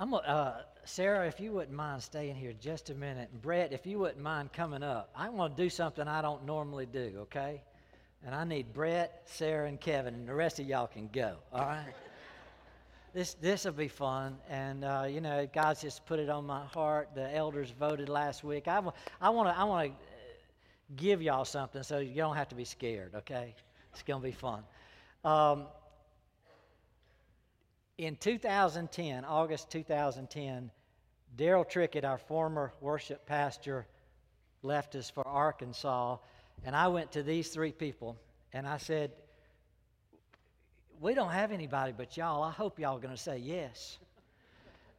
I'm uh, Sarah, if you wouldn't mind staying here just a minute, Brett, if you wouldn't mind coming up, I want to do something I don't normally do, okay? And I need Brett, Sarah, and Kevin, and the rest of y'all can go, all right? this this will be fun, and uh, you know, God's just put it on my heart. The elders voted last week. I, I want to I want to give y'all something so you don't have to be scared, okay? It's going to be fun. Um, in 2010, August 2010, Daryl Trickett, our former worship pastor, left us for Arkansas. And I went to these three people and I said, We don't have anybody but y'all. I hope y'all are going to say yes.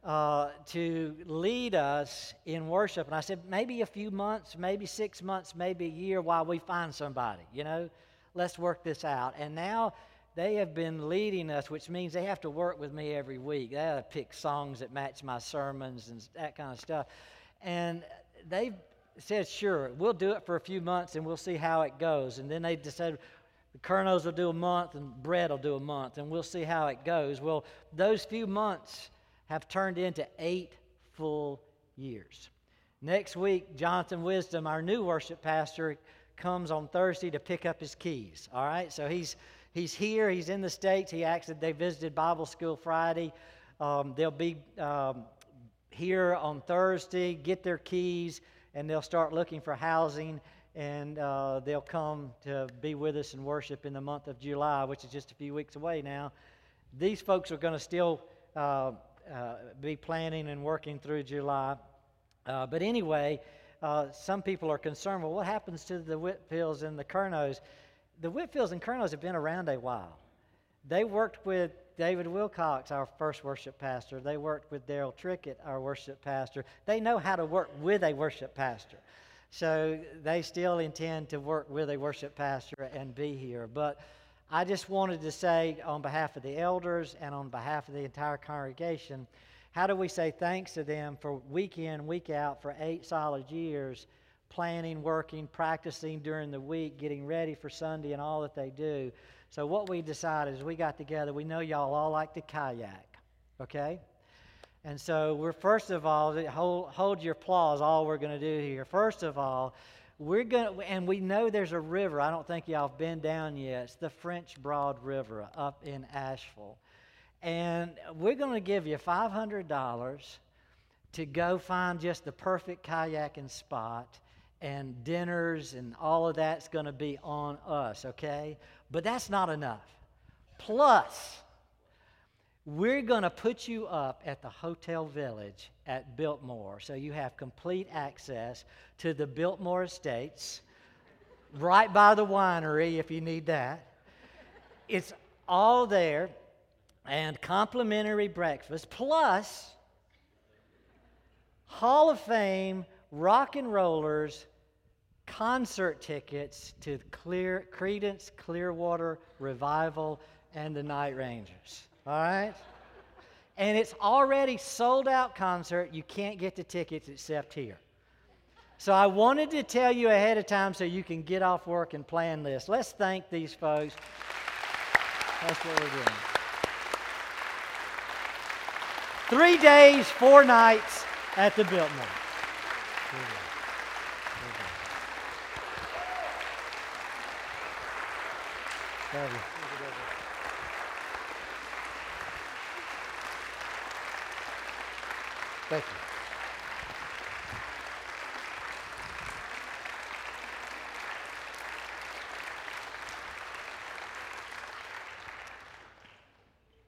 Uh, to lead us in worship. And I said, maybe a few months, maybe six months, maybe a year while we find somebody, you know? Let's work this out. And now they have been leading us, which means they have to work with me every week. They have to pick songs that match my sermons and that kind of stuff. And they've said, sure, we'll do it for a few months and we'll see how it goes. And then they decided the Colonels will do a month and Brett will do a month and we'll see how it goes. Well, those few months have turned into eight full years. Next week, Jonathan Wisdom, our new worship pastor, comes on Thursday to pick up his keys. All right, so he's he's here. He's in the states. He actually they visited Bible school Friday. Um, they'll be um, here on Thursday, get their keys, and they'll start looking for housing. And uh, they'll come to be with us and worship in the month of July, which is just a few weeks away now. These folks are going to still uh, uh, be planning and working through July. Uh, but anyway, uh, some people are concerned well, what happens to the Whitfields and the Kernos? The Whitfields and Colonels have been around a while. They worked with David Wilcox, our first worship pastor. They worked with Daryl Trickett, our worship pastor. They know how to work with a worship pastor. So they still intend to work with a worship pastor and be here. But I just wanted to say, on behalf of the elders and on behalf of the entire congregation, how do we say thanks to them for week in, week out, for eight solid years, planning, working, practicing during the week, getting ready for Sunday, and all that they do? So, what we decided is we got together. We know y'all all like to kayak, okay? And so, we're first of all, hold, hold your applause, all we're going to do here. First of all, we're going to, and we know there's a river. I don't think y'all have been down yet. It's the French Broad River up in Asheville. And we're going to give you $500 to go find just the perfect kayaking spot, and dinners and all of that's going to be on us, okay? But that's not enough. Plus, we're going to put you up at the Hotel Village at Biltmore so you have complete access to the Biltmore Estates right by the winery if you need that. It's all there and complimentary breakfast, plus Hall of Fame rock and rollers concert tickets to Clear, Creedence Clearwater Revival and the Night Rangers. All right? And it's already sold out concert. You can't get the tickets except here. So I wanted to tell you ahead of time so you can get off work and plan this. Let's thank these folks. That's what we're doing. Three days, four nights at the Biltmore. Thank you.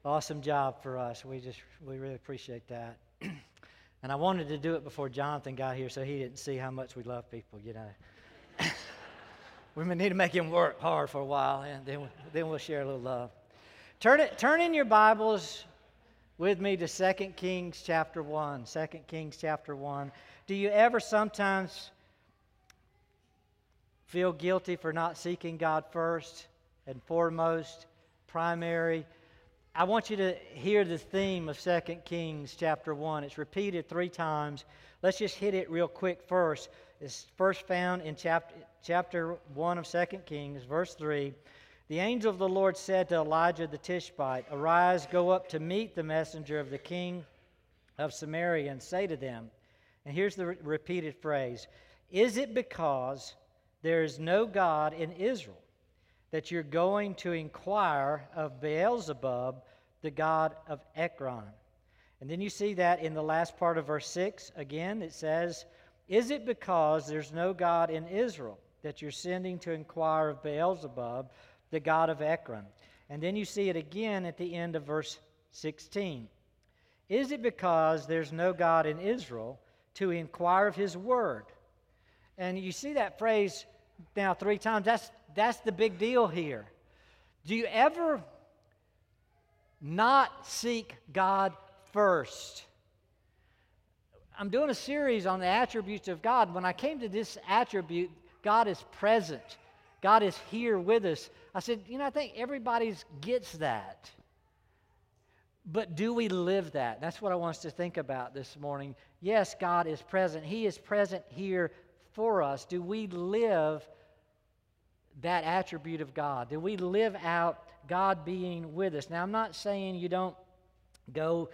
Awesome job for us. We just we really appreciate that. and I wanted to do it before Jonathan got here so he didn't see how much we love people, you know. We may need to make him work hard for a while and then, then we'll share a little love. Turn, it, turn in your Bibles with me to 2 Kings chapter 1. 2 Kings chapter 1. Do you ever sometimes feel guilty for not seeking God first and foremost, primary? I want you to hear the theme of 2 Kings chapter 1. It's repeated three times. Let's just hit it real quick first. It's first found in chapter, chapter 1 of 2 Kings, verse 3. The angel of the Lord said to Elijah the Tishbite, Arise, go up to meet the messenger of the king of Samaria and say to them, and here's the re- repeated phrase Is it because there is no God in Israel that you're going to inquire of Beelzebub, the God of Ekron? And then you see that in the last part of verse 6. Again, it says, Is it because there's no God in Israel that you're sending to inquire of Beelzebub, the God of Ekron? And then you see it again at the end of verse 16. Is it because there's no God in Israel to inquire of his word? And you see that phrase now three times. That's, that's the big deal here. Do you ever not seek God first. I'm doing a series on the attributes of God. When I came to this attribute, God is present. God is here with us. I said, you know, I think everybody gets that. But do we live that? That's what I want us to think about this morning. Yes, God is present. He is present here for us. Do we live that attribute of God? Do we live out God being with us? Now, I'm not saying you don't go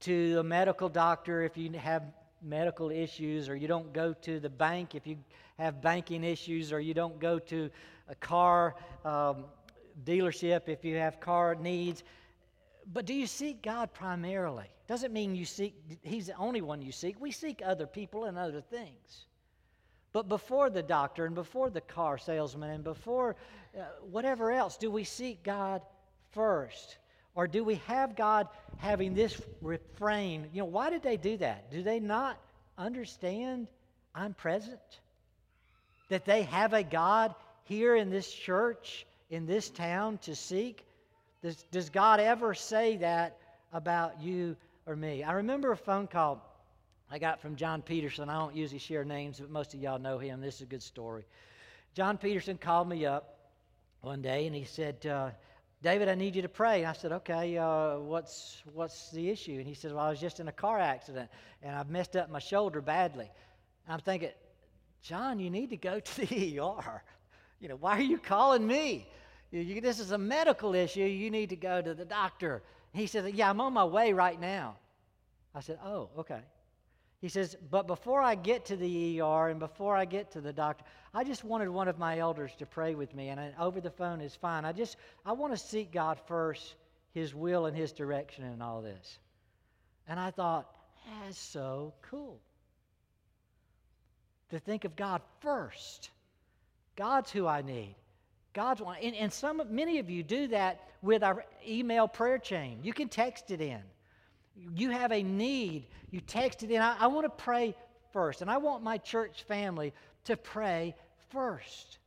to a medical doctor if you have medical issues, or you don't go to the bank if you have banking issues, or you don't go to a car um, dealership if you have car needs. But do you seek God primarily? Doesn't mean you seek, He's the only one you seek. We seek other people and other things. But before the doctor and before the car salesman and before uh, whatever else, do we seek God first? Or do we have God having this refrain? You know, why did they do that? Do they not understand I'm present? That they have a God here in this church, in this town to seek? Does, does God ever say that about you or me? I remember a phone call I got from John Peterson. I don't usually share names, but most of y'all know him. This is a good story. John Peterson called me up one day and he said, uh, David, I need you to pray. And I said, okay, uh, what's, what's the issue? And he said, well, I was just in a car accident and I've messed up my shoulder badly. And I'm thinking, John, you need to go to the ER. You know, why are you calling me? You, you, this is a medical issue. You need to go to the doctor. He said, yeah, I'm on my way right now. I said, oh, okay. He says, But before I get to the ER and before I get to the doctor, I just wanted one of my elders to pray with me. And I, over the phone is fine. I just, I want to seek God first, His will and His direction in all this. And I thought, that's so cool. To think of God first. God's who I need. God's one. And, and some, many of you do that with our email prayer chain. You can text it in you have a need, you text it in. I, I want to pray first. And I want my church family to pray first.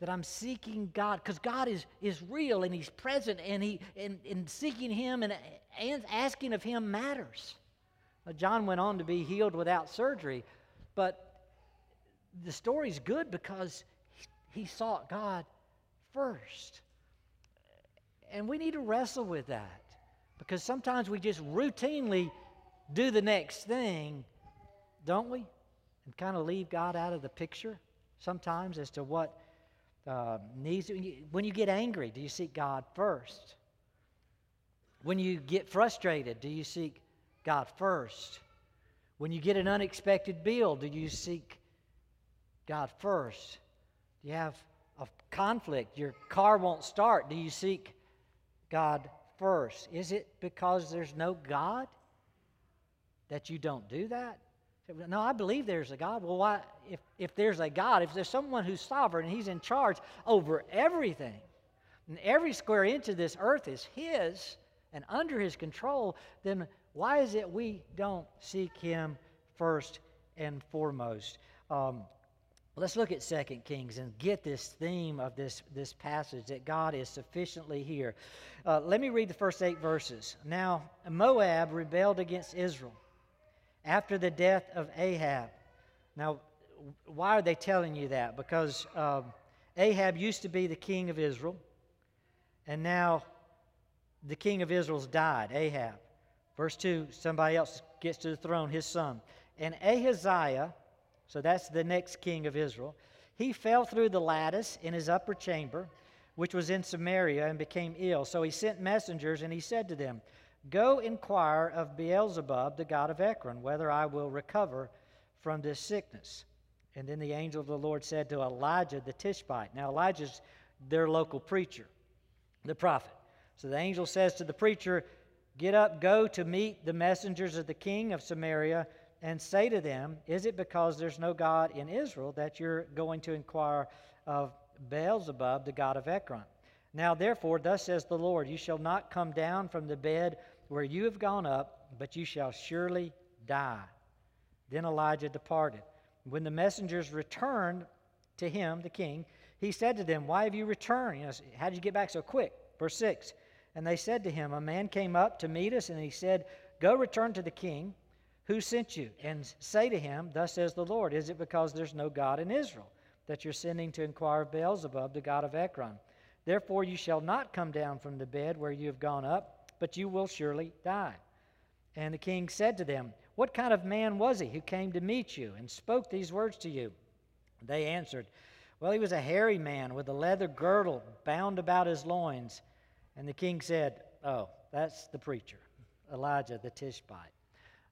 That I'm seeking God, because God is, is real and He's present, and, he, and, and seeking Him and, and asking of Him matters. John went on to be healed without surgery, but the story's good because he, he sought God first. And we need to wrestle with that. Because sometimes we just routinely do the next thing, don't we? And kind of leave God out of the picture sometimes as to what uh, needs. When you get angry, do you seek God first? When you get frustrated, do you seek God first? When you get an unexpected bill, do you seek God first? Do you have a conflict? Your car won't start. Do you seek God first. Is it because there's no God that you don't do that? No, I believe there's a God. Well, why? If, if there's a God, if there's someone who's sovereign and he's in charge over everything, and every square inch of this earth is his and under his control, then why is it we don't seek him first and foremost? Um, Let's look at 2 Kings and get this theme of this, this passage that God is sufficiently here. Uh, let me read the first eight verses. Now, Moab rebelled against Israel after the death of Ahab. Now, why are they telling you that? Because um, Ahab used to be the king of Israel, and now the king of Israel's died, Ahab. Verse 2 somebody else gets to the throne, his son. And Ahaziah so that's the next king of Israel. He fell through the lattice in his upper chamber, which was in Samaria, and became ill. So he sent messengers, and he said to them, Go inquire of Beelzebub, the god of Ekron, whether I will recover from this sickness. And then the angel of the Lord said to Elijah the Tishbite. Now, Elijah's their local preacher, the prophet. So the angel says to the preacher, Get up, go to meet the messengers of the king of Samaria, and say to them, Is it because there's no God in Israel that you're going to inquire of Beelzebub, the god of Ekron? Now, therefore, thus says the Lord, You shall not come down from the bed where you have gone up, but you shall surely die. Then Elijah departed. When the messengers returned to him, the king, he said to them, Why have you returned? You know, how did you get back so quick? Verse 6 And they said to him, A man came up to meet us, and he said, Go return to the king who sent you, and say to him, Thus says the Lord, Is it because there's no God in Israel that you're sending to inquire of Beelzebub, the god of Ekron? Therefore you shall not come down from the bed where you have gone up, but you will surely die. And the king said to them, What kind of man was he who came to meet you and spoke these words to you? They answered, well, he was a hairy man with a leather girdle bound about his loins. And the king said, Oh, that's the preacher, Elijah the Tishbite.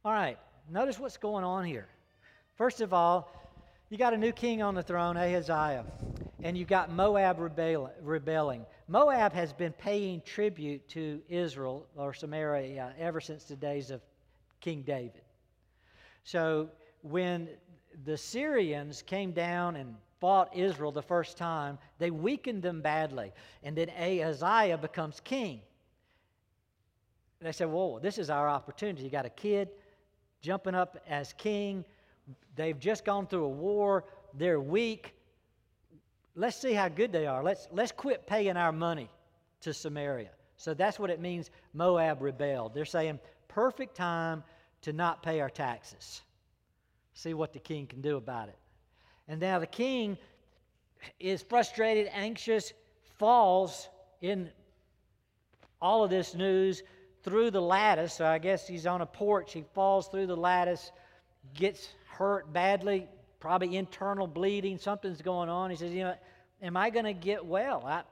All right, notice what's going on here. First of all, you got a new king on the throne, Ahaziah, and you got Moab rebel- rebelling. Moab has been paying tribute to Israel or Samaria ever since the days of King David. So when the Syrians came down and fought Israel the first time, they weakened them badly. And then Ahaziah becomes king. They said, Whoa, this is our opportunity. You got a kid jumping up as king. They've just gone through a war. They're weak. Let's see how good they are. Let's, let's quit paying our money to Samaria. So that's what it means Moab rebelled. They're saying, perfect time to not pay our taxes. See what the king can do about it. And now the king is frustrated, anxious, falls in all of this news through the lattice. So I guess he's on a porch. He falls through the lattice, gets hurt badly, probably internal bleeding. Something's going on. He says, You know, am I going to get well? I,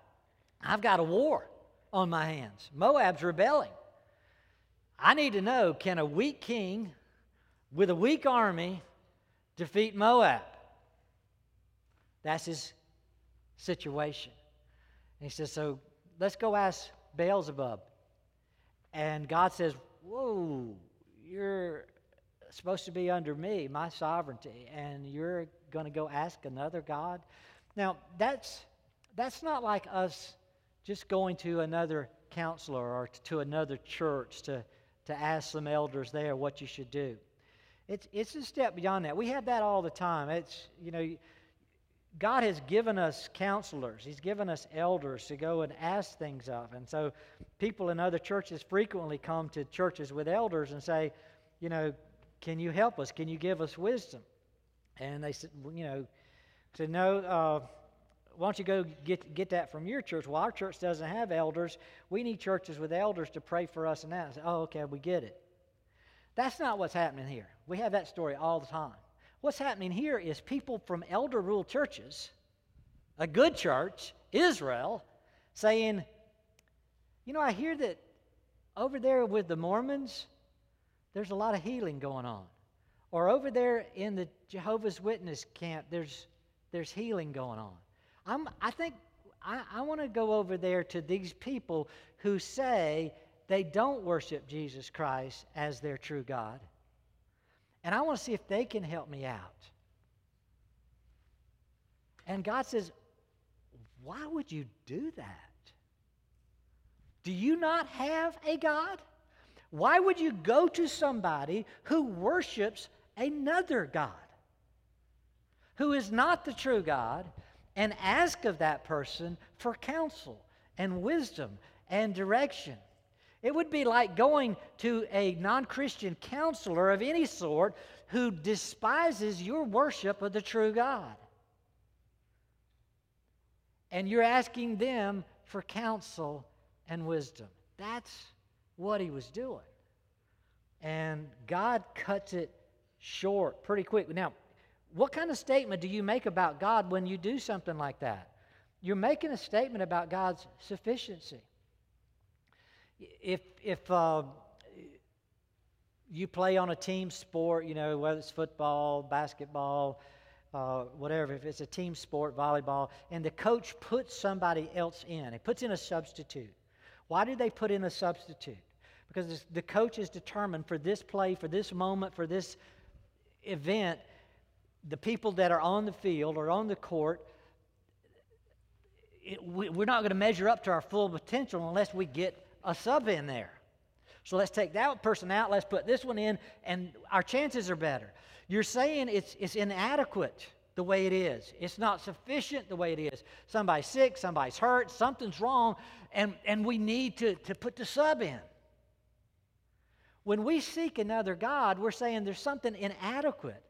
I've got a war on my hands. Moab's rebelling. I need to know can a weak king with a weak army defeat Moab? That's his situation. And he says, So let's go ask Beelzebub. And God says, Whoa, you're supposed to be under me, my sovereignty, and you're going to go ask another God? Now, that's, that's not like us just going to another counselor or to another church to, to ask some elders there what you should do. It's, it's a step beyond that. We have that all the time. It's, you know, God has given us counselors, He's given us elders to go and ask things of. And so people in other churches frequently come to churches with elders and say, you know, can you help us? Can you give us wisdom? And they said, you know, said, no, uh, why don't you go get, get that from your church? Well, our church doesn't have elders. We need churches with elders to pray for us and that. Oh, okay, we get it. That's not what's happening here. We have that story all the time. What's happening here is people from elder rule churches, a good church, Israel, saying, You know, I hear that over there with the Mormons, there's a lot of healing going on. Or over there in the Jehovah's Witness camp, there's, there's healing going on. I'm, I think I, I want to go over there to these people who say they don't worship Jesus Christ as their true God. And I want to see if they can help me out. And God says, Why would you do that? Do you not have a God? Why would you go to somebody who worships another God, who is not the true God, and ask of that person for counsel and wisdom and direction? It would be like going to a non Christian counselor of any sort who despises your worship of the true God. And you're asking them for counsel and wisdom. That's what he was doing. And God cuts it short pretty quick. Now, what kind of statement do you make about God when you do something like that? You're making a statement about God's sufficiency if, if uh, you play on a team sport, you know, whether it's football, basketball, uh, whatever, if it's a team sport, volleyball, and the coach puts somebody else in, he puts in a substitute. Why do they put in a substitute? Because the coach is determined for this play, for this moment, for this event, the people that are on the field or on the court, it, we, we're not going to measure up to our full potential unless we get a sub in there. So let's take that person out, let's put this one in, and our chances are better. You're saying it's, it's inadequate the way it is. It's not sufficient the way it is. Somebody's sick, somebody's hurt, something's wrong, and, and we need to, to put the sub in. When we seek another God, we're saying there's something inadequate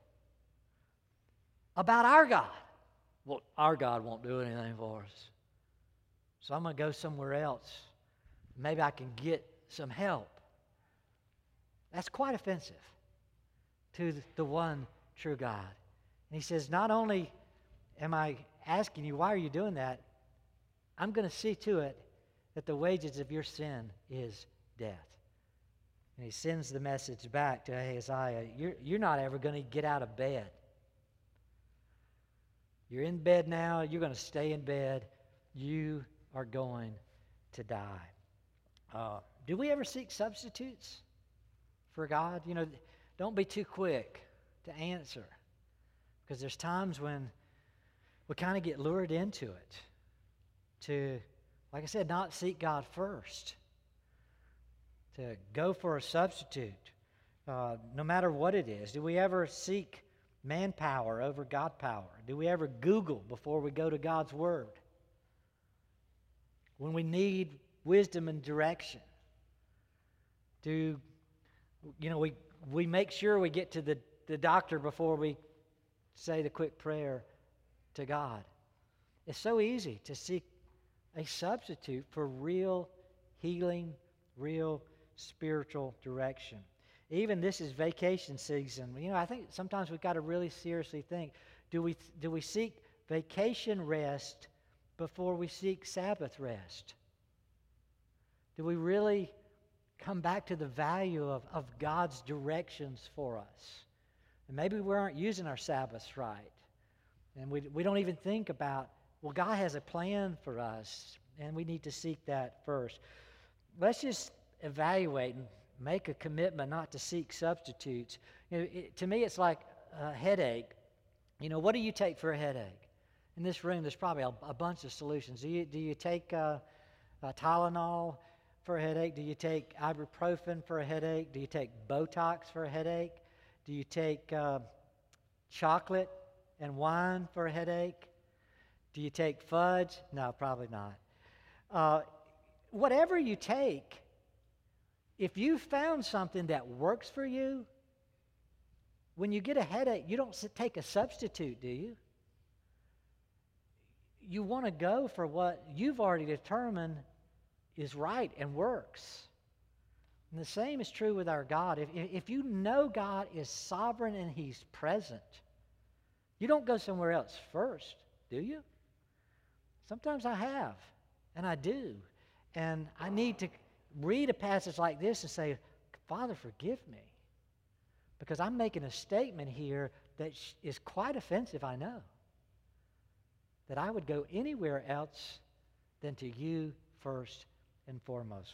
about our God. Well, our God won't do anything for us. So I'm going to go somewhere else. Maybe I can get some help. That's quite offensive to the one true God. And he says, Not only am I asking you, why are you doing that? I'm going to see to it that the wages of your sin is death. And he sends the message back to Ahaziah You're, you're not ever going to get out of bed. You're in bed now, you're going to stay in bed. You are going to die. Uh, do we ever seek substitutes for God? You know, don't be too quick to answer because there's times when we kind of get lured into it to, like I said, not seek God first, to go for a substitute, uh, no matter what it is. Do we ever seek manpower over God power? Do we ever Google before we go to God's Word? When we need wisdom and direction, do you know we we make sure we get to the, the doctor before we say the quick prayer to God. It's so easy to seek a substitute for real healing, real spiritual direction. Even this is vacation season. You know, I think sometimes we've got to really seriously think do we, do we seek vacation rest before we seek Sabbath rest? Do we really come back to the value of, of God's directions for us. And maybe we aren't using our Sabbaths right. And we, we don't even think about, well, God has a plan for us, and we need to seek that first. Let's just evaluate and make a commitment not to seek substitutes. You know, it, to me, it's like a headache. You know, what do you take for a headache? In this room, there's probably a, a bunch of solutions. Do you, do you take uh, Tylenol? For a headache? Do you take ibuprofen for a headache? Do you take Botox for a headache? Do you take uh, chocolate and wine for a headache? Do you take fudge? No, probably not. Uh, whatever you take, if you found something that works for you, when you get a headache, you don't take a substitute, do you? You want to go for what you've already determined is right and works. And the same is true with our God. If, if you know God is sovereign and He's present, you don't go somewhere else first, do you? Sometimes I have, and I do. And I need to read a passage like this and say, Father, forgive me. Because I'm making a statement here that is quite offensive, I know. That I would go anywhere else than to you first and foremost.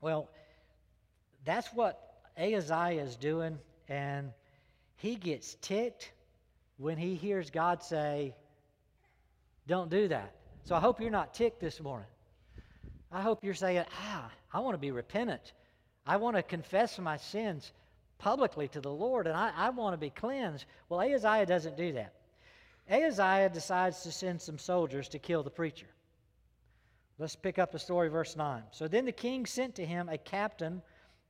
Well, that's what Ahaziah is doing, and he gets ticked when he hears God say, Don't do that. So I hope you're not ticked this morning. I hope you're saying, Ah, I want to be repentant. I want to confess my sins publicly to the Lord, and I, I want to be cleansed. Well, Ahaziah doesn't do that. Ahaziah decides to send some soldiers to kill the preacher. Let's pick up the story, verse 9. So then the king sent to him a captain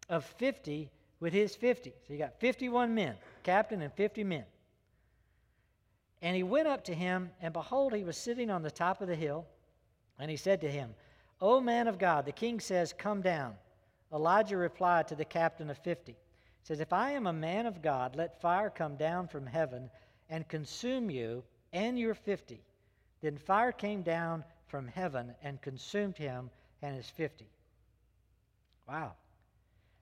of 50 with his 50. So you got 51 men, captain and 50 men. And he went up to him, and behold, he was sitting on the top of the hill. And he said to him, O man of God, the king says, Come down. Elijah replied to the captain of 50. He says, If I am a man of God, let fire come down from heaven and consume you and your 50. Then fire came down from heaven and consumed him and his fifty. Wow.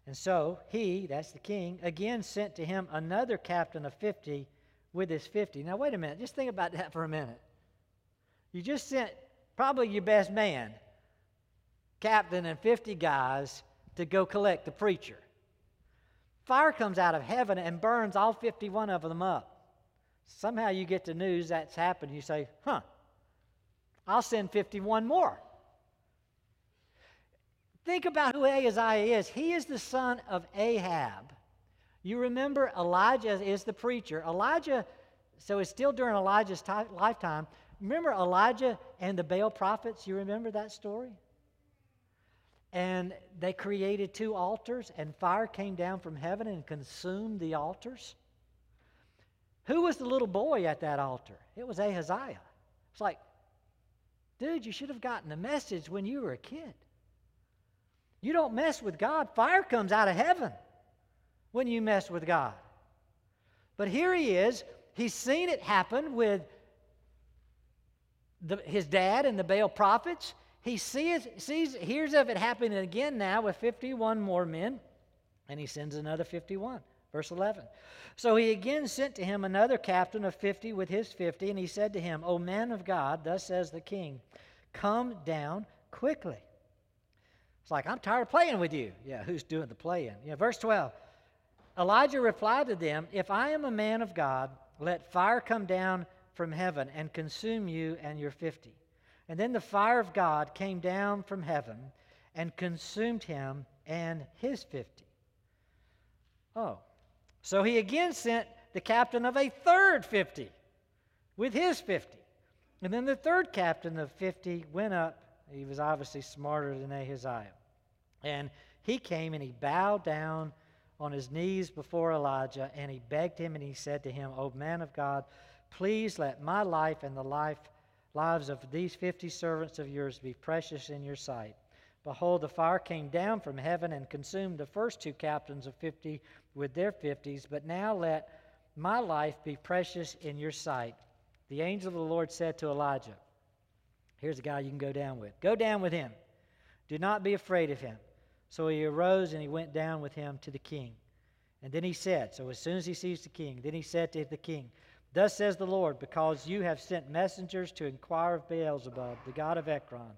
And so he, that's the king, again sent to him another captain of 50 with his 50. Now, wait a minute. Just think about that for a minute. You just sent probably your best man, captain, and 50 guys to go collect the preacher. Fire comes out of heaven and burns all 51 of them up. Somehow you get the news that's happened. You say, huh, I'll send 51 more. Think about who Ahaziah is. He is the son of Ahab. You remember Elijah is the preacher. Elijah, so it's still during Elijah's t- lifetime. Remember Elijah and the Baal prophets? You remember that story? And they created two altars, and fire came down from heaven and consumed the altars. Who was the little boy at that altar? It was Ahaziah. It's like, dude, you should have gotten the message when you were a kid. You don't mess with God, fire comes out of heaven when you mess with God. But here he is, he's seen it happen with the, his dad and the Baal prophets. He sees, sees, hears of it happening again now with 51 more men, and he sends another 51. Verse 11. So he again sent to him another captain of 50 with his 50, and he said to him, O man of God, thus says the king, come down quickly. It's like, I'm tired of playing with you. Yeah, who's doing the playing? Yeah, verse 12. Elijah replied to them, If I am a man of God, let fire come down from heaven and consume you and your 50. And then the fire of God came down from heaven and consumed him and his 50. Oh. So he again sent the captain of a third 50 with his 50. And then the third captain of 50 went up. He was obviously smarter than Ahaziah. And he came and he bowed down on his knees before Elijah and he begged him and he said to him, O man of God, please let my life and the life lives of these 50 servants of yours be precious in your sight. Behold, the fire came down from heaven and consumed the first two captains of 50 with their 50s, but now let my life be precious in your sight. The angel of the Lord said to Elijah, Here's a guy you can go down with. Go down with him. Do not be afraid of him. So he arose and he went down with him to the king. And then he said, So as soon as he sees the king, then he said to the king, Thus says the Lord, because you have sent messengers to inquire of Beelzebub, the god of Ekron.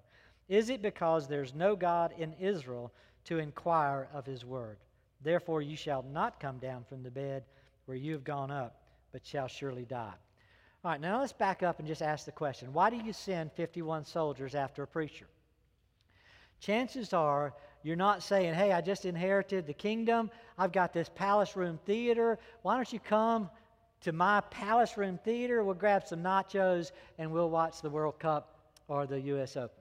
Is it because there's no God in Israel to inquire of his word? Therefore you shall not come down from the bed where you have gone up, but shall surely die. All right, now let's back up and just ask the question why do you send 51 soldiers after a preacher? Chances are you're not saying, hey, I just inherited the kingdom. I've got this palace room theater. Why don't you come to my palace room theater. We'll grab some nachos and we'll watch the World Cup or the U.S. Open.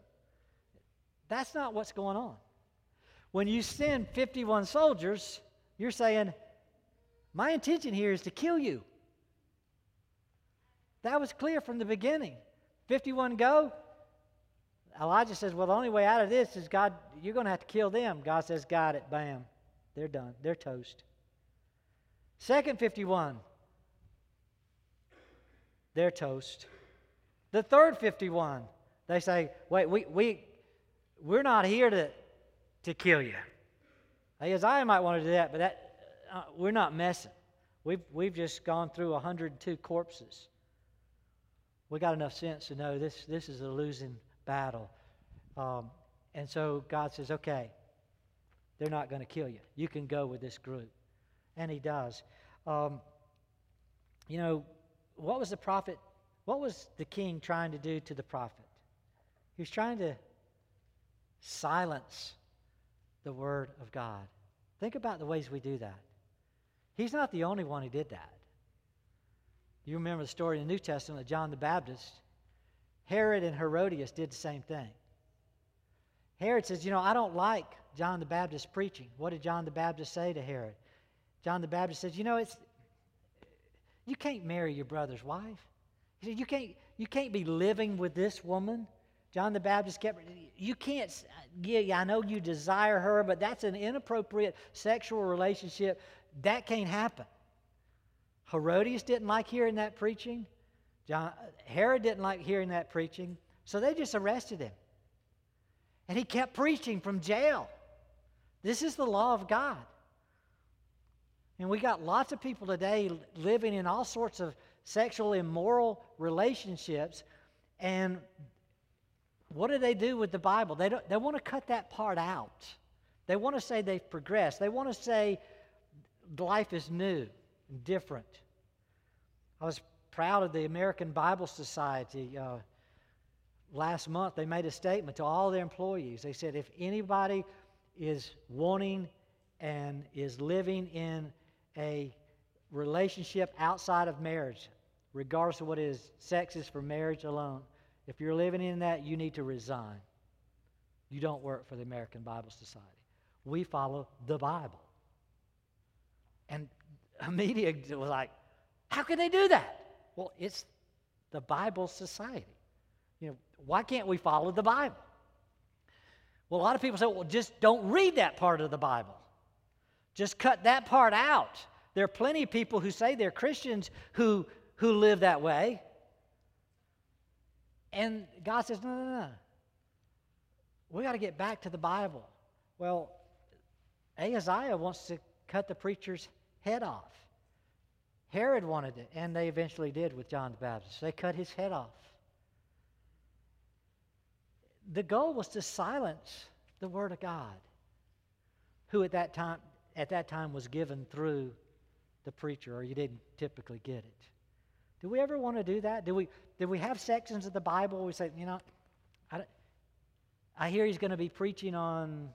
That's not what's going on. When you send 51 soldiers, you're saying, My intention here is to kill you. That was clear from the beginning. 51 go. Elijah says, Well, the only way out of this is God, you're going to have to kill them. God says, Got it. Bam. They're done. They're toast. Second 51 they're toast. The third 51, they say, wait, we, we, we're not here to, to kill you. Ahaziah might want to do that, but that, uh, we're not messing. We've, we've just gone through 102 corpses. We got enough sense to know this, this is a losing battle. Um, and so God says, okay, they're not going to kill you. You can go with this group. And he does. Um, you know, what was the prophet, what was the king trying to do to the prophet? He was trying to silence the word of God. Think about the ways we do that. He's not the only one who did that. You remember the story in the New Testament of John the Baptist. Herod and Herodias did the same thing. Herod says, You know, I don't like John the Baptist preaching. What did John the Baptist say to Herod? John the Baptist says, You know, it's, you can't marry your brother's wife. He said, You can't, you can't be living with this woman. John the Baptist kept, you can't, uh, yeah, I know you desire her, but that's an inappropriate sexual relationship. That can't happen. Herodias didn't like hearing that preaching. John, uh, Herod didn't like hearing that preaching. So they just arrested him. And he kept preaching from jail. This is the law of God. And we got lots of people today living in all sorts of sexual immoral relationships. And what do they do with the Bible? They, don't, they want to cut that part out. They want to say they've progressed. They want to say life is new and different. I was proud of the American Bible Society. Uh, last month, they made a statement to all their employees. They said, if anybody is wanting and is living in a relationship outside of marriage, regardless of what it is, sex is for marriage alone. If you're living in that, you need to resign. You don't work for the American Bible Society. We follow the Bible. And media was like, how can they do that? Well, it's the Bible Society. You know, why can't we follow the Bible? Well, a lot of people say, well, just don't read that part of the Bible. Just cut that part out. There are plenty of people who say they're Christians who, who live that way. And God says, no, no, no. We got to get back to the Bible. Well, Ahaziah wants to cut the preacher's head off. Herod wanted it, and they eventually did with John the Baptist. They cut his head off. The goal was to silence the Word of God, who at that time, at that time was given through the preacher, or you didn't typically get it. Do we ever want to do that? Do we, do we have sections of the Bible where we say, you know, I, I hear he's going to be preaching on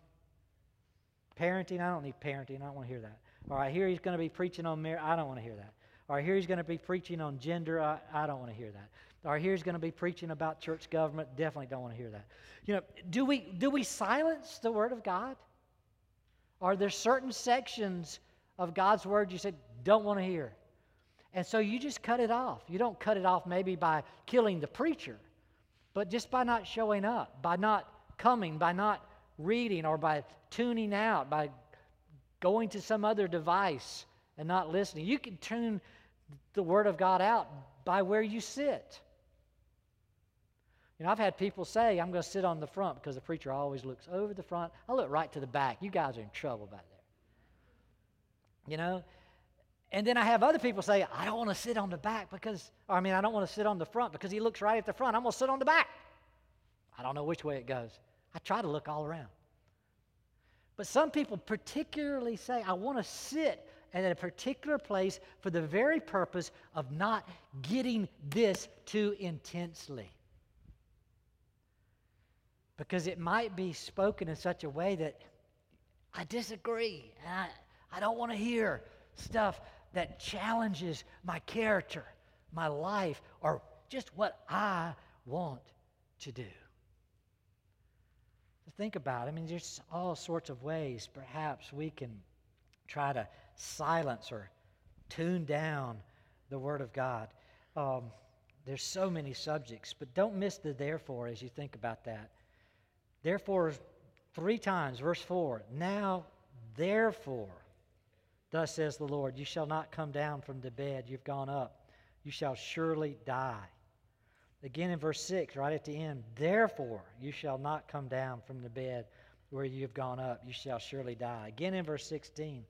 parenting. I don't need parenting. I don't want to hear that. Or I hear he's going to be preaching on marriage. I don't want to hear that. Or I hear he's going to be preaching on gender. I, I don't want to hear that. Or I hear he's going to be preaching about church government. Definitely don't want to hear that. You know, do we, do we silence the Word of God? Are there certain sections of God's Word you said, don't want to hear? And so you just cut it off. You don't cut it off maybe by killing the preacher, but just by not showing up, by not coming, by not reading, or by tuning out, by going to some other device and not listening. You can tune the Word of God out by where you sit. You know, I've had people say, I'm going to sit on the front because the preacher always looks over the front. I look right to the back. You guys are in trouble back there. You know? And then I have other people say, I don't want to sit on the back because, I mean, I don't want to sit on the front because he looks right at the front. I'm going to sit on the back. I don't know which way it goes. I try to look all around. But some people particularly say, I want to sit at a particular place for the very purpose of not getting this too intensely. Because it might be spoken in such a way that I disagree and I, I don't want to hear stuff that challenges my character, my life, or just what I want to do think about. I mean, there's all sorts of ways perhaps we can try to silence or tune down the Word of God. Um, there's so many subjects, but don't miss the therefore as you think about that. Therefore, three times, verse 4 Now, therefore, thus says the Lord, you shall not come down from the bed you've gone up, you shall surely die. Again in verse 6, right at the end, therefore you shall not come down from the bed where you have gone up, you shall surely die. Again in verse 16,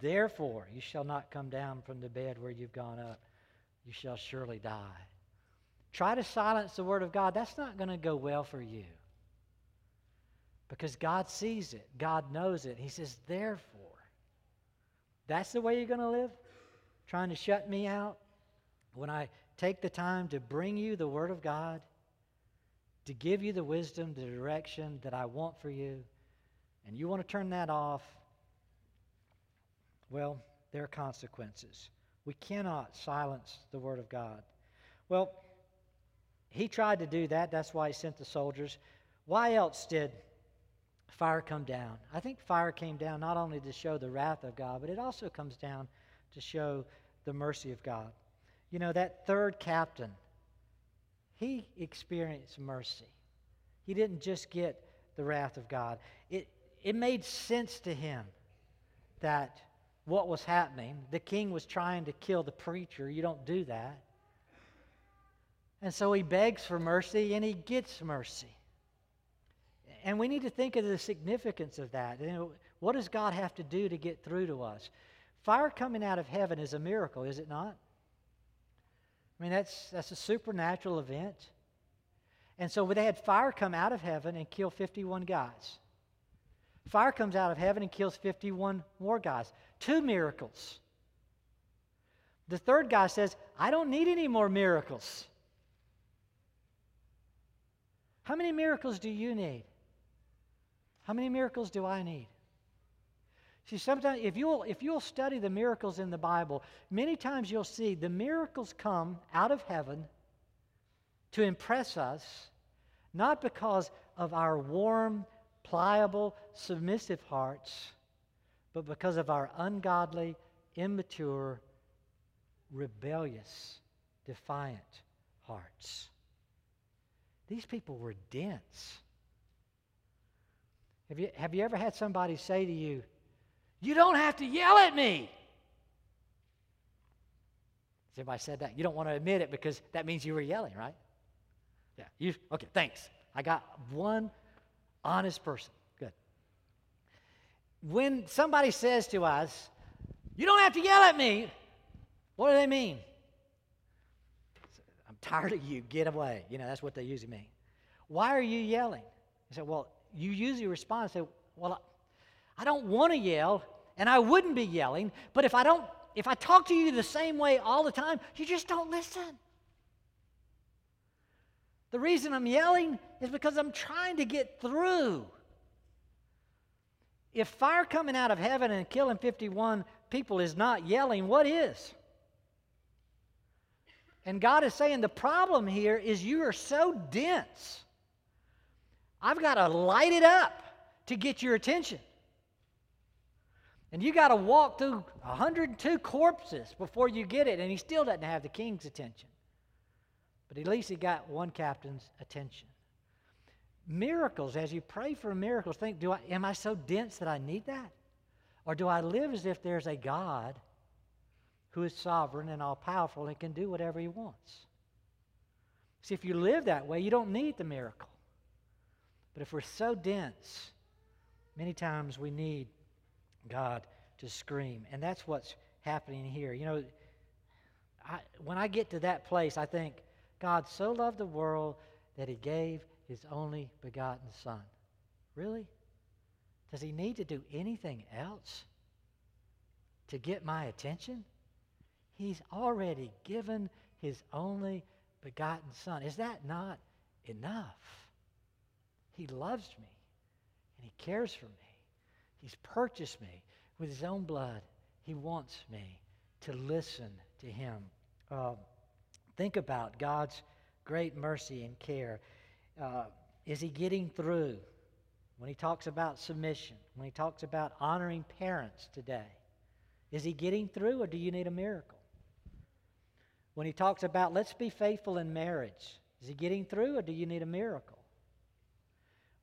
therefore you shall not come down from the bed where you've gone up, you shall surely die. Try to silence the word of God. That's not going to go well for you. Because God sees it, God knows it. He says, therefore. That's the way you're going to live? Trying to shut me out? When I take the time to bring you the Word of God, to give you the wisdom, the direction that I want for you, and you want to turn that off, well, there are consequences. We cannot silence the Word of God. Well, he tried to do that. That's why he sent the soldiers. Why else did fire come down? I think fire came down not only to show the wrath of God, but it also comes down to show the mercy of God. You know, that third captain, he experienced mercy. He didn't just get the wrath of God. It, it made sense to him that what was happening, the king was trying to kill the preacher. You don't do that. And so he begs for mercy and he gets mercy. And we need to think of the significance of that. You know, what does God have to do to get through to us? Fire coming out of heaven is a miracle, is it not? I mean, that's, that's a supernatural event. And so they had fire come out of heaven and kill 51 guys. Fire comes out of heaven and kills 51 more guys. Two miracles. The third guy says, I don't need any more miracles. How many miracles do you need? How many miracles do I need? See, sometimes if you'll if you'll study the miracles in the Bible, many times you'll see the miracles come out of heaven to impress us, not because of our warm, pliable, submissive hearts, but because of our ungodly, immature, rebellious, defiant hearts. These people were dense. Have you, have you ever had somebody say to you, You don't have to yell at me? Has anybody said that? You don't want to admit it because that means you were yelling, right? Yeah. You okay, thanks. I got one honest person. Good. When somebody says to us, You don't have to yell at me, what do they mean? I'm tired of you. Get away. You know, that's what they usually mean. Why are you yelling? I said, Well, you usually respond and say, Well, I don't want to yell, and I wouldn't be yelling, but if I don't, if I talk to you the same way all the time, you just don't listen. The reason I'm yelling is because I'm trying to get through. If fire coming out of heaven and killing 51 people is not yelling, what is? And God is saying the problem here is you are so dense I've got to light it up to get your attention. And you got to walk through 102 corpses before you get it, and he still doesn't have the king's attention. But at least he got one captain's attention. Miracles, as you pray for miracles, think, do I, am I so dense that I need that? Or do I live as if there's a God who is sovereign and all powerful and can do whatever he wants? See, if you live that way, you don't need the miracle. But if we're so dense, many times we need God to scream. And that's what's happening here. You know, I, when I get to that place, I think, God so loved the world that he gave his only begotten Son. Really? Does he need to do anything else to get my attention? He's already given his only begotten Son. Is that not enough? He loves me and He cares for me. He's purchased me with His own blood. He wants me to listen to Him. Uh, think about God's great mercy and care. Uh, is He getting through? When He talks about submission, when He talks about honoring parents today, is He getting through or do you need a miracle? When He talks about let's be faithful in marriage, is He getting through or do you need a miracle?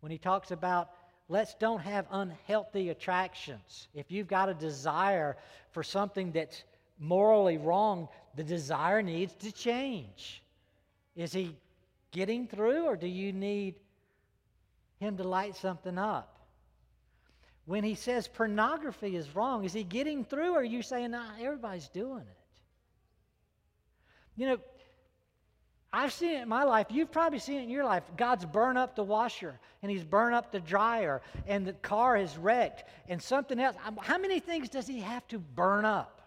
When he talks about let's don't have unhealthy attractions. If you've got a desire for something that's morally wrong, the desire needs to change. Is he getting through, or do you need him to light something up? When he says pornography is wrong, is he getting through, or are you saying, nah, everybody's doing it? You know, I've seen it in my life. You've probably seen it in your life. God's burned up the washer and He's burned up the dryer and the car is wrecked and something else. Um, how many things does He have to burn up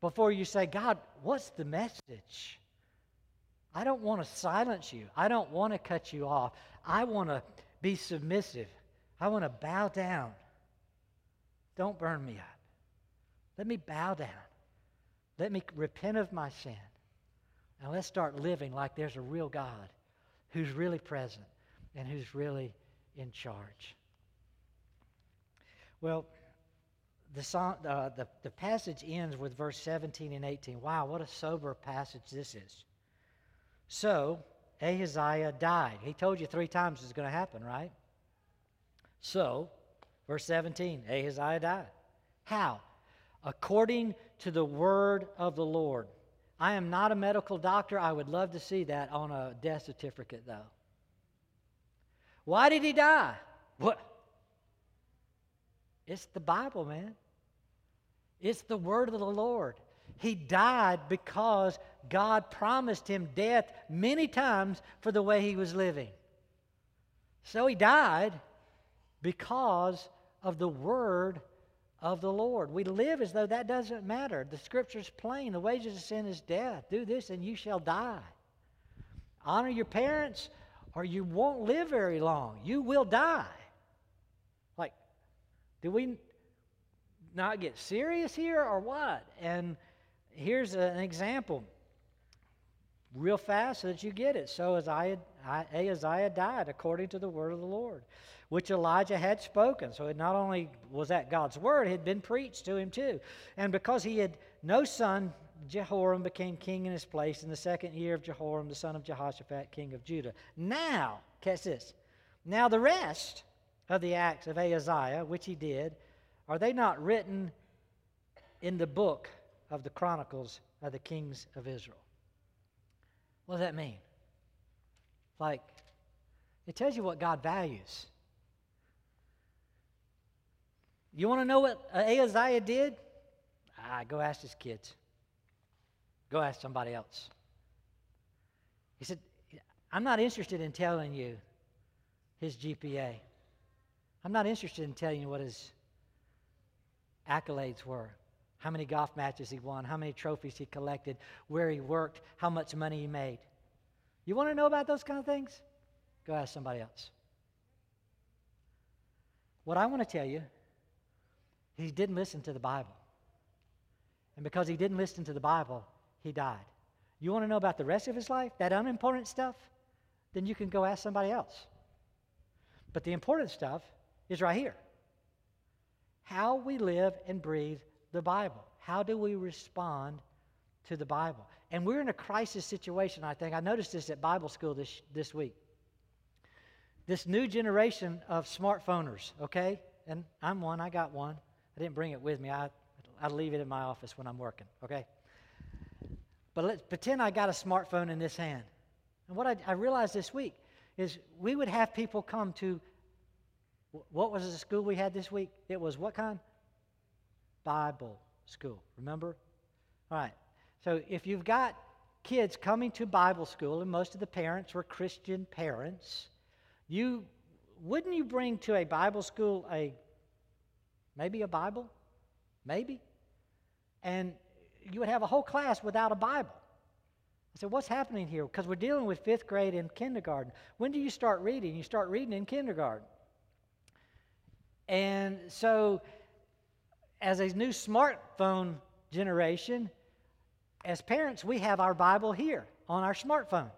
before you say, God, what's the message? I don't want to silence you. I don't want to cut you off. I want to be submissive. I want to bow down. Don't burn me up. Let me bow down. Let me repent of my sin. Now let's start living like there's a real God who's really present and who's really in charge. Well, the, song, uh, the, the passage ends with verse 17 and 18. Wow, what a sober passage this is. So, Ahaziah died. He told you three times it's going to happen, right? So, verse 17, Ahaziah died. How? According to the word of the Lord. I am not a medical doctor. I would love to see that on a death certificate, though. Why did he die? What? It's the Bible, man. It's the word of the Lord. He died because God promised him death many times for the way he was living. So he died because of the word of the Lord. We live as though that doesn't matter. The scripture's plain. The wages of sin is death. Do this and you shall die. Honor your parents or you won't live very long. You will die. Like, do we not get serious here or what? And here's an example real fast so that you get it. So Ahaziah died according to the word of the Lord, which Elijah had spoken. So it not only was that God's word, it had been preached to him too. And because he had no son, Jehoram became king in his place in the second year of Jehoram, the son of Jehoshaphat, king of Judah. Now, catch this. Now the rest of the acts of Ahaziah, which he did, are they not written in the book of the Chronicles of the kings of Israel? What does that mean? Like, it tells you what God values. You want to know what Ahaziah did? Ah, go ask his kids. Go ask somebody else. He said, I'm not interested in telling you his GPA. I'm not interested in telling you what his accolades were how many golf matches he won, how many trophies he collected, where he worked, how much money he made. You want to know about those kind of things? Go ask somebody else. What I want to tell you, he didn't listen to the Bible. And because he didn't listen to the Bible, he died. You want to know about the rest of his life, that unimportant stuff? Then you can go ask somebody else. But the important stuff is right here how we live and breathe the Bible. How do we respond to the Bible? And we're in a crisis situation, I think. I noticed this at Bible school this, this week. This new generation of smartphoners, okay? And I'm one, I got one. I didn't bring it with me. I, I leave it in my office when I'm working, okay? But let's pretend I got a smartphone in this hand. And what I, I realized this week is we would have people come to what was the school we had this week? It was what kind? Bible school. Remember? All right. So if you've got kids coming to Bible school, and most of the parents were Christian parents, you wouldn't you bring to a Bible school a maybe a Bible? Maybe. And you would have a whole class without a Bible. I said, what's happening here? Because we're dealing with fifth grade and kindergarten. When do you start reading? You start reading in kindergarten. And so as a new smartphone generation, as parents, we have our Bible here on our smartphone.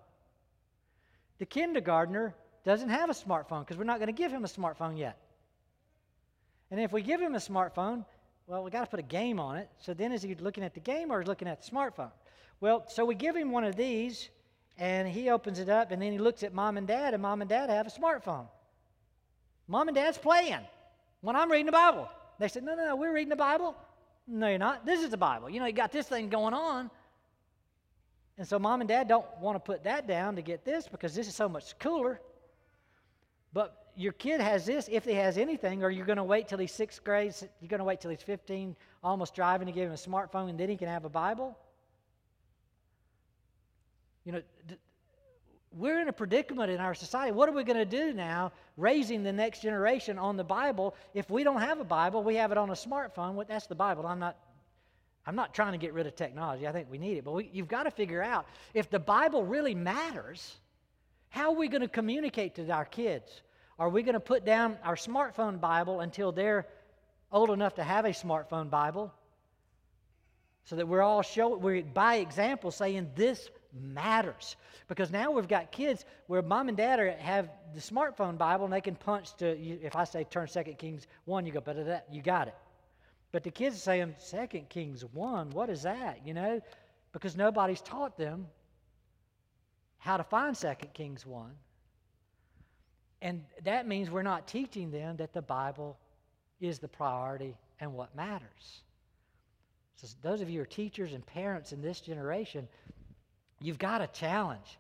The kindergartner doesn't have a smartphone because we're not going to give him a smartphone yet. And if we give him a smartphone, well, we got to put a game on it. So then is he looking at the game or is looking at the smartphone? Well, so we give him one of these and he opens it up and then he looks at mom and dad and mom and dad have a smartphone. Mom and dad's playing when I'm reading the Bible. They said, No, no, no, we're reading the Bible. No, you're not. This is the Bible. You know, you got this thing going on. And so mom and dad don't want to put that down to get this because this is so much cooler. But your kid has this if he has anything, or you're going to wait till he's sixth grade, you're going to wait till he's 15, almost driving to give him a smartphone, and then he can have a Bible. You know, we're in a predicament in our society. What are we going to do now, raising the next generation on the Bible? If we don't have a Bible, we have it on a smartphone. Well, that's the Bible. I'm not, I'm not trying to get rid of technology. I think we need it. But we, you've got to figure out if the Bible really matters, how are we going to communicate to our kids? Are we going to put down our smartphone Bible until they're old enough to have a smartphone Bible? So that we're all showing, we're by example saying this matters. Because now we've got kids where mom and dad are, have the smartphone Bible and they can punch to, if I say turn 2 Kings 1, you go, but that, you got it. But the kids are saying, 2 Kings 1, what is that? You know, because nobody's taught them how to find 2 Kings 1. And that means we're not teaching them that the Bible is the priority and what matters. So, those of you who are teachers and parents in this generation, You've got a challenge.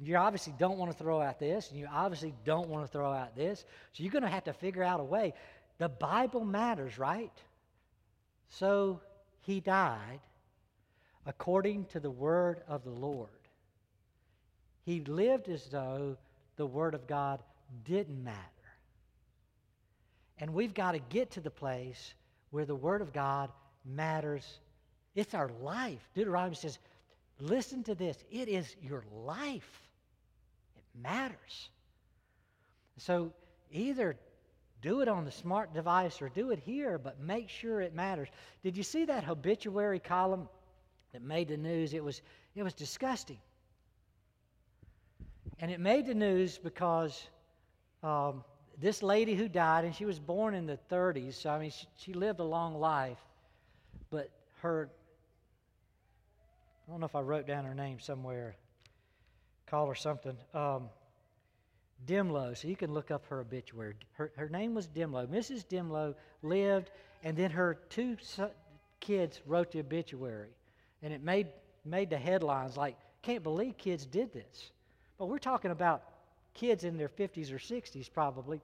You obviously don't want to throw out this, and you obviously don't want to throw out this. So you're going to have to figure out a way. The Bible matters, right? So he died according to the word of the Lord. He lived as though the word of God didn't matter. And we've got to get to the place where the word of God matters. It's our life. Deuteronomy says, listen to this. It is your life. It matters. So either do it on the smart device or do it here, but make sure it matters. Did you see that obituary column that made the news? It was, it was disgusting. And it made the news because um, this lady who died, and she was born in the 30s, so I mean, she, she lived a long life, but her, I don't know if I wrote down her name somewhere, call her something. Um, Dimlow, so you can look up her obituary. Her, her name was Dimlow. Mrs. Dimlow lived, and then her two kids wrote the obituary. And it made, made the headlines like, can't believe kids did this. But we're talking about kids in their 50s or 60s probably.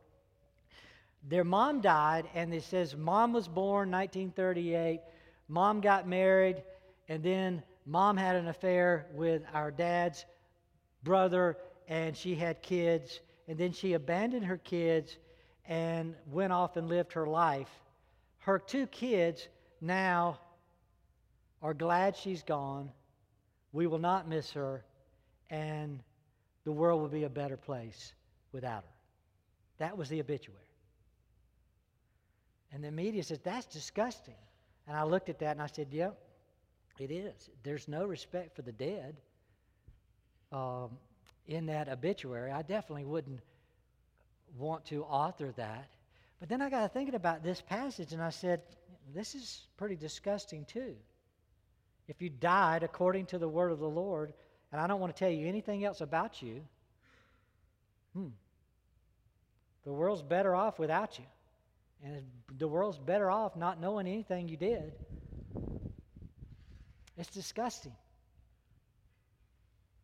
Their mom died, and it says mom was born 1938, mom got married, and then mom had an affair with our dad's brother, and she had kids, and then she abandoned her kids and went off and lived her life. Her two kids now are glad she's gone. We will not miss her, and the world would be a better place without her. That was the obituary. And the media says, That's disgusting. And I looked at that and I said, Yep, it is. There's no respect for the dead. Um, in that obituary. I definitely wouldn't want to author that. But then I got to thinking about this passage and I said, this is pretty disgusting too. If you died according to the word of the Lord, and I don't want to tell you anything else about you, hmm, the world's better off without you. And the world's better off not knowing anything you did. It's disgusting.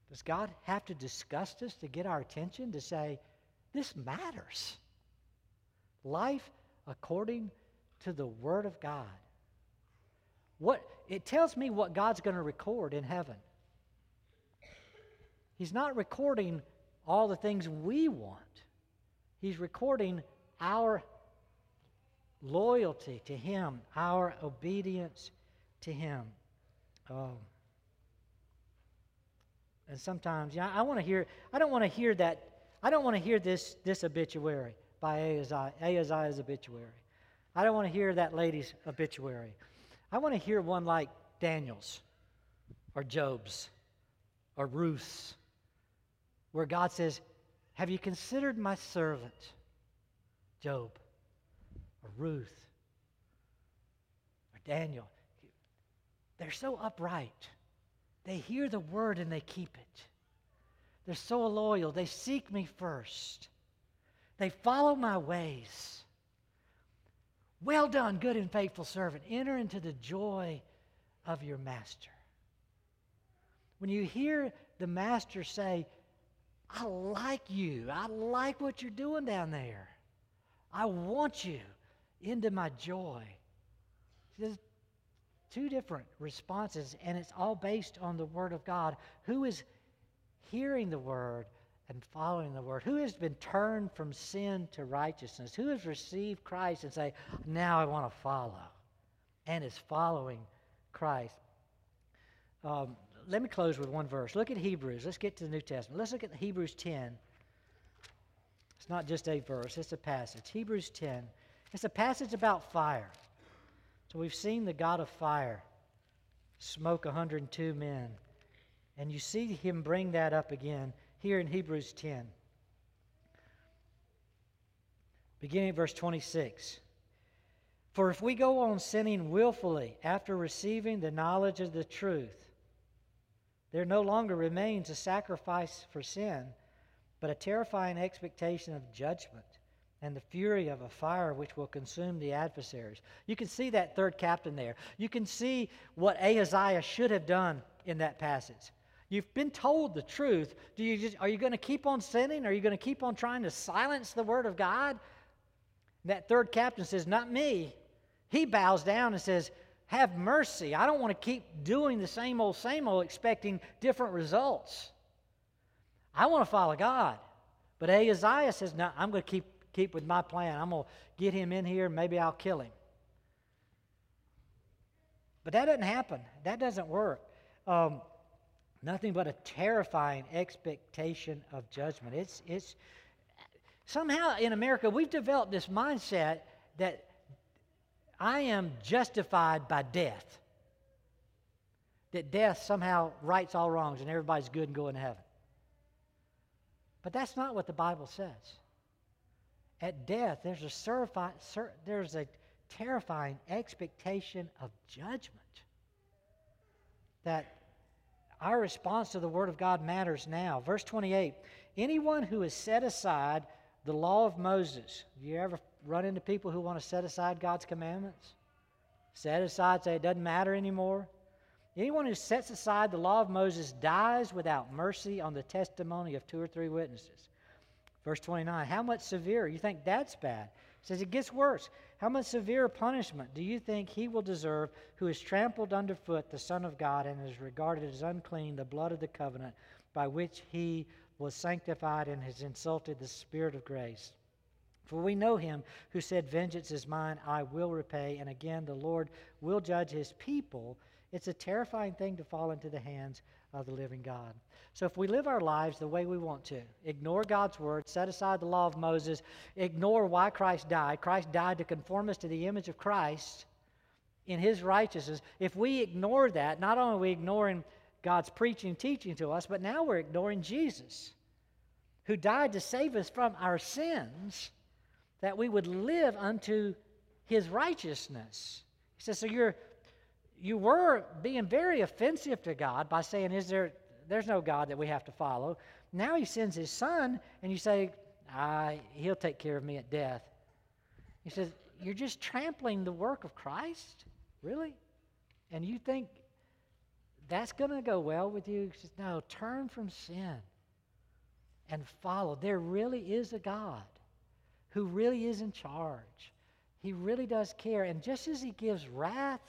Does God have to disgust us to get our attention to say, this matters? Life according to the Word of God. What, it tells me what God's going to record in heaven. He's not recording all the things we want, He's recording our loyalty to Him, our obedience to Him. Um, and sometimes, yeah, I want to hear, I don't want to hear that, I don't want to hear this, this obituary by Ahaziah, Ahaziah's obituary. I don't want to hear that lady's obituary. I want to hear one like Daniel's or Job's or Ruth's, where God says, Have you considered my servant, Job, or Ruth, or Daniel? They're so upright. They hear the word and they keep it. They're so loyal. They seek me first. They follow my ways. Well done, good and faithful servant. Enter into the joy of your master. When you hear the master say, I like you, I like what you're doing down there, I want you into my joy. Says, two different responses, and it's all based on the Word of God. Who is hearing the Word and following the Word? Who has been turned from sin to righteousness? Who has received Christ and say, now I want to follow, and is following Christ? Um, let me close with one verse. Look at Hebrews. Let's get to the New Testament. Let's look at Hebrews 10. It's not just a verse, it's a passage. Hebrews 10. It's a passage about fire. So we've seen the God of fire smoke 102 men. And you see him bring that up again here in Hebrews 10. Beginning at verse 26. For if we go on sinning willfully after receiving the knowledge of the truth, there no longer remains a sacrifice for sin, but a terrifying expectation of judgment and the fury of a fire which will consume the adversaries. You can see that third captain there. You can see what Ahaziah should have done in that passage. You've been told the truth. Do you just, are you going to keep on sinning? Are you going to keep on trying to silence the word of God? That third captain says, Not me. He bows down and says, have mercy. I don't want to keep doing the same old, same old, expecting different results. I want to follow God. But Ahaziah says, No, I'm going to keep, keep with my plan. I'm going to get him in here and maybe I'll kill him. But that doesn't happen. That doesn't work. Um, nothing but a terrifying expectation of judgment. It's, it's somehow in America we've developed this mindset that I am justified by death. That death somehow rights all wrongs and everybody's good and going to heaven. But that's not what the Bible says. At death, there's a, there's a terrifying expectation of judgment. That our response to the Word of God matters now. Verse 28 Anyone who is set aside the law of Moses, you ever run into people who want to set aside God's commandments? Set aside, say it doesn't matter anymore? Anyone who sets aside the law of Moses dies without mercy on the testimony of two or three witnesses. Verse 29, how much severe? You think that's bad? It says it gets worse. How much severe punishment do you think he will deserve who has trampled underfoot the Son of God and has regarded as unclean the blood of the covenant by which he was sanctified and has insulted the Spirit of grace? For we know him who said, Vengeance is mine, I will repay. And again, the Lord will judge his people. It's a terrifying thing to fall into the hands of the living God. So if we live our lives the way we want to, ignore God's word, set aside the law of Moses, ignore why Christ died, Christ died to conform us to the image of Christ in his righteousness. If we ignore that, not only are we ignoring God's preaching and teaching to us, but now we're ignoring Jesus, who died to save us from our sins, that we would live unto his righteousness. He says, So you're you were being very offensive to God by saying, Is there there's no God that we have to follow. Now he sends his son, and you say, ah, He'll take care of me at death. He says, You're just trampling the work of Christ? Really? And you think that's going to go well with you? He says, No, turn from sin and follow. There really is a God who really is in charge. He really does care. And just as He gives wrath,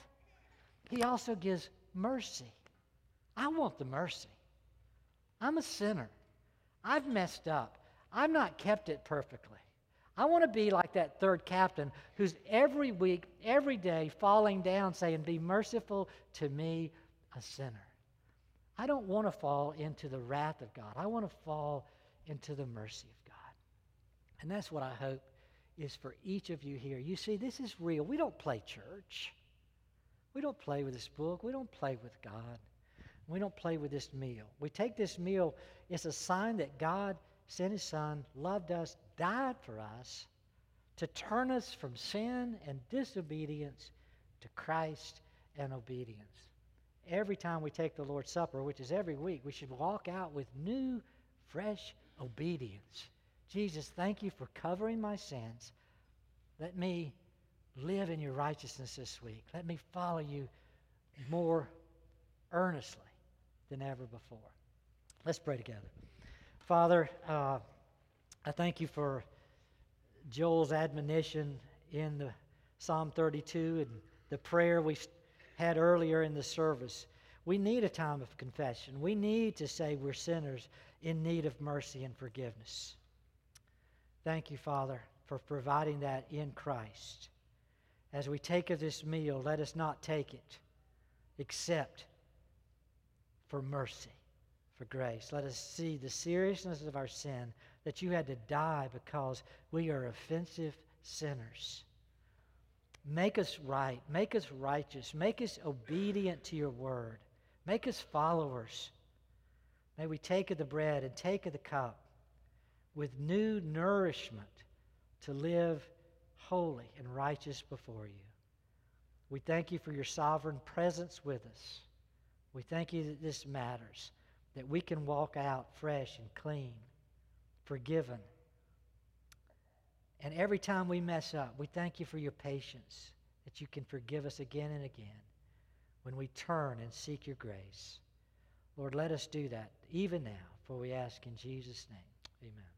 He also gives mercy. I want the mercy. I'm a sinner. I've messed up. I've not kept it perfectly. I want to be like that third captain who's every week, every day falling down saying, Be merciful to me, a sinner. I don't want to fall into the wrath of God. I want to fall into the mercy of God. And that's what I hope is for each of you here. You see, this is real. We don't play church, we don't play with this book, we don't play with God. We don't play with this meal. We take this meal, it's a sign that God sent His Son, loved us, died for us to turn us from sin and disobedience to Christ and obedience. Every time we take the Lord's Supper, which is every week, we should walk out with new, fresh obedience. Jesus, thank you for covering my sins. Let me live in your righteousness this week. Let me follow you more earnestly than ever before. Let's pray together. Father, uh, I thank you for Joel's admonition in the Psalm 32 and the prayer we had earlier in the service. We need a time of confession. We need to say we're sinners in need of mercy and forgiveness. Thank you, Father, for providing that in Christ. As we take of this meal, let us not take it except for mercy, for grace. Let us see the seriousness of our sin, that you had to die because we are offensive sinners. Make us right, make us righteous, make us obedient to your word, make us followers. May we take of the bread and take of the cup with new nourishment to live holy and righteous before you. We thank you for your sovereign presence with us. We thank you that this matters, that we can walk out fresh and clean, forgiven. And every time we mess up, we thank you for your patience, that you can forgive us again and again when we turn and seek your grace. Lord, let us do that even now, for we ask in Jesus' name. Amen.